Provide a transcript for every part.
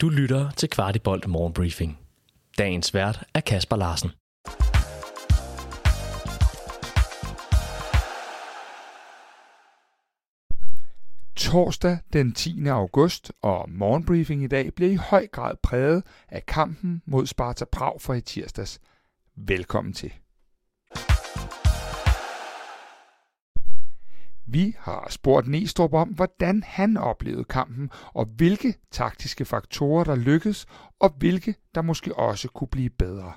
Du lytter til Kvartibolt Morgenbriefing. Dagens vært er Kasper Larsen. Torsdag den 10. august og morgenbriefing i dag bliver i høj grad præget af kampen mod Sparta Prag for i tirsdags. Velkommen til. Vi har spurgt Næstrup om, hvordan han oplevede kampen, og hvilke taktiske faktorer, der lykkedes, og hvilke, der måske også kunne blive bedre.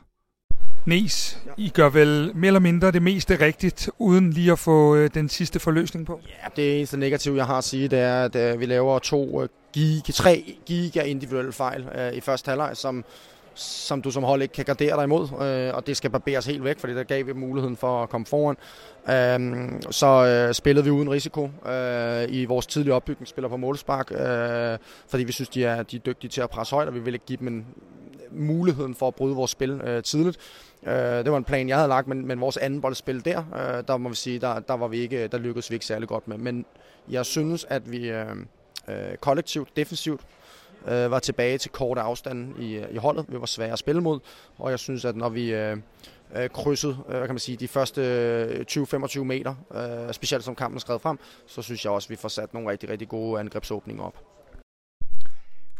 Nes, I gør vel mere eller mindre det meste rigtigt, uden lige at få øh, den sidste forløsning på? Ja, det eneste negative, jeg har at sige, det er, at øh, vi laver to, øh, giga, tre giga individuelle fejl i første halvleg, som, som du som hold ikke kan gardere dig imod, øh, og det skal barberes helt væk, fordi der gav vi muligheden for at komme foran. Øh, så øh, spillede vi uden risiko øh, i vores tidlige opbygning, spiller på målspark, øh, fordi vi synes, de er, de er dygtige til at presse højt, og vi vil ikke give dem en, øh, muligheden for at bryde vores spil øh, tidligt. Øh, det var en plan, jeg havde lagt, men, men vores anden boldspil der, øh, der må vi sige, der, der, var vi ikke, der lykkedes vi ikke særlig godt med. Men jeg synes, at vi øh, øh, kollektivt, defensivt, øh, var tilbage til korte afstand i, øh, i holdet. Vi var svære at spille mod, og jeg synes, at når vi øh, øh krydsede øh, hvad kan man sige, de første øh, 20-25 meter, øh, specielt som kampen skred frem, så synes jeg også, at vi får sat nogle rigtig, rigtig gode angrebsåbninger op.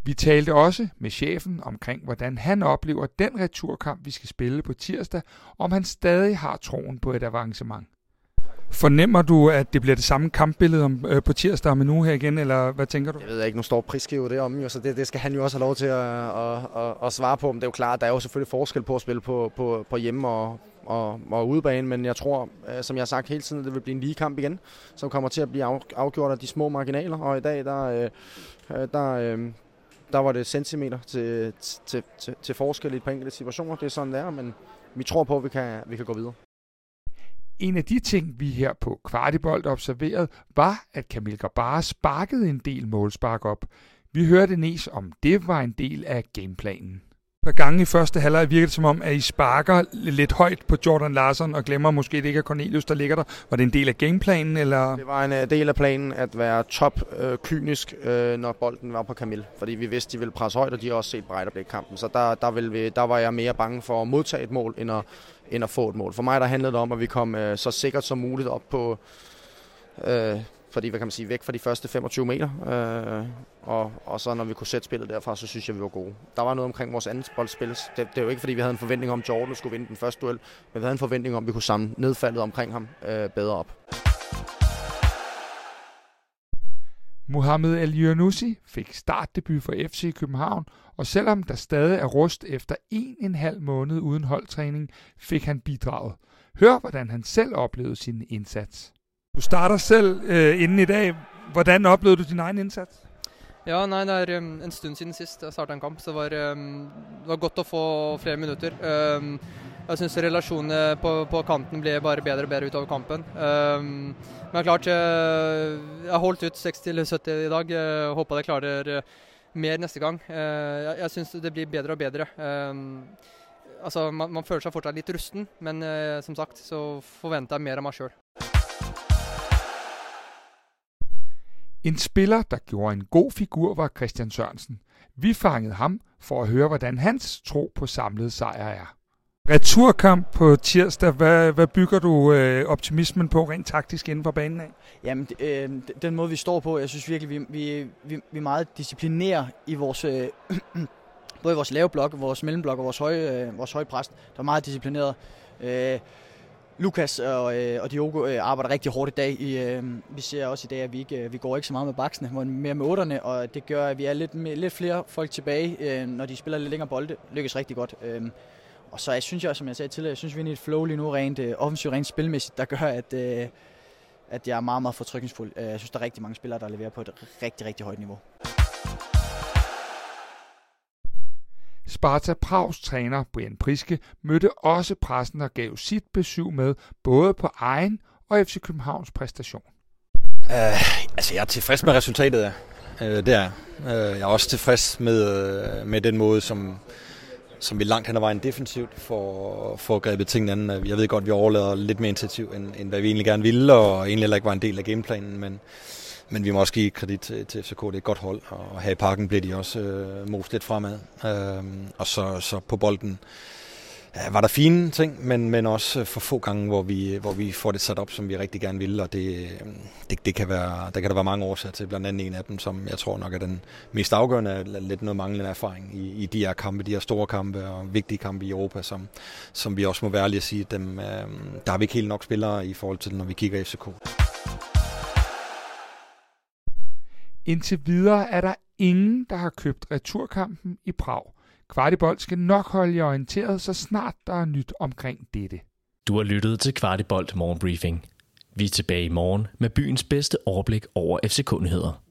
Vi talte også med chefen omkring, hvordan han oplever den returkamp, vi skal spille på tirsdag, om han stadig har troen på et avancement. Fornemmer du, at det bliver det samme kampbillede om, øh, på tirsdag med nu her igen, eller hvad tænker du? Jeg ved ikke, nu står prisgivet det om, så det, det skal han jo også have lov til at, at, at, at svare på. Men det er jo klart, der er jo selvfølgelig forskel på at spille på, på, på hjemme og, og, og udebane, men jeg tror, øh, som jeg har sagt hele tiden, at det vil blive en lige kamp igen, som kommer til at blive afgjort af de små marginaler, og i dag, der, øh, øh der, øh, der var det centimeter til, til, til, til forskel i et par enkelte situationer. Det er sådan, det er, men vi tror på, at vi kan, vi kan gå videre. En af de ting, vi her på Kvartibold observerede, var, at Kamil Gabara sparkede en del målspark op. Vi hørte Nes om det var en del af gameplanen par gange i første halvleg virker det som om, at I sparker lidt højt på Jordan Larsen og glemmer måske, at det ikke er Cornelius, der ligger der. Var det en del af gameplanen? Eller? Det var en øh, del af planen at være top øh, kynisk, øh, når bolden var på Kamil. Fordi vi vidste, de ville presse højt, og de har også set Breiterblik-kampen. Så der, der, ville vi, der var jeg mere bange for at modtage et mål, end at, end at få et mål. For mig der handlede det om, at vi kom øh, så sikkert som muligt op på... Øh, fordi, hvad kan man sige, væk fra de første 25 meter. Øh, og, og så når vi kunne sætte spillet derfra, så synes jeg, vi var gode. Der var noget omkring vores andet boldspil. Det, det er jo ikke, fordi vi havde en forventning om, at Jordan skulle vinde den første duel, men vi havde en forventning om, at vi kunne samle nedfaldet omkring ham øh, bedre op. Mohamed El Yunusi fik startdebut for FC København, og selvom der stadig er rust efter en en halv måned uden holdtræning, fik han bidraget. Hør, hvordan han selv oplevede sin indsats. Du starter selv øh, inden i dag. Hvordan oplevede du din egen indsats? Ja, nej, Det er um, en stund siden sist jeg starta en kamp, så det var, um, det var godt å få flere minutter. Um, jeg syns relasjonene på, på, kanten ble bare bedre og bedre utover kampen. Um, men klart, jeg, øh, jeg holdt ut 60-70 i dag. Jeg håper jeg klarer øh, mer neste gang. Uh, jeg jeg syns det blir bedre og bedre. Um, altså, man, man, føler seg fortsatt litt rusten, men uh, som sagt så forventer jeg mer av meg sjøl. En spiller, der gjorde en god figur, var Christian Sørensen. Vi fangede ham for at høre, hvordan hans tro på samlet sejr er. Returkamp på tirsdag, hvad, hvad bygger du øh, optimismen på rent taktisk inden for banen af? Jamen, øh, den måde vi står på, jeg synes virkelig, vi, vi, vi, vi er meget disciplineret i vores, øh, både i vores lave blok, vores mellemblok og vores høje, øh, vores høje præst, Der er meget disciplineret. Øh, Lukas og, øh, og Diogo øh, arbejder rigtig hårdt i dag. I, øh, vi ser også i dag, at vi, ikke, øh, vi går ikke så meget med baksene, men mere med otterne, og det gør, at vi er lidt, med, lidt flere folk tilbage, øh, når de spiller lidt længere bolde. Lykkes rigtig godt. Øh, og så jeg synes jeg, som jeg sagde tidligere, jeg synes, vi er i et flow lige nu, rent øh, offensivt, rent spilmæssigt, der gør, at, øh, at jeg er meget, meget fortrykningsfuld. Øh, jeg synes, der er rigtig mange spillere, der leverer på et rigtig, rigtig højt niveau. Sparta Prags træner Brian Priske mødte også pressen og gav sit besøg med både på egen og FC Københavns præstation. Uh, altså jeg er tilfreds med resultatet, uh, det er uh, jeg. er også tilfreds med, uh, med den måde, som, som vi langt hen ad vejen defensivt får, for grebet tingene an. Jeg ved godt, at vi overlader lidt mere initiativ, end, end hvad vi egentlig gerne ville, og egentlig heller ikke var en del af gameplanen, men men vi må også give kredit til, til FCK. Det er et godt hold, og her i parken blev de også øh, most lidt fremad. Øh, og så, så på bolden ja, var der fine ting, men, men også for få gange, hvor vi, hvor vi får det sat op, som vi rigtig gerne vil, og det, det, det kan være, der kan der være mange årsager til, blandt andet en af dem, som jeg tror nok er den mest afgørende, lidt noget manglende erfaring i, i de her kampe, de her store kampe og vigtige kampe i Europa, som, som vi også må være ærlige at sige, dem, øh, der har vi ikke helt nok spillere i forhold til, når vi kigger FCK. Indtil videre er der ingen, der har købt returkampen i Prag. Kvartibold skal nok holde jer orienteret, så snart der er nyt omkring dette. Du har lyttet til Kvartibolt Morgenbriefing. Vi er tilbage i morgen med byens bedste overblik over FC-kundigheder.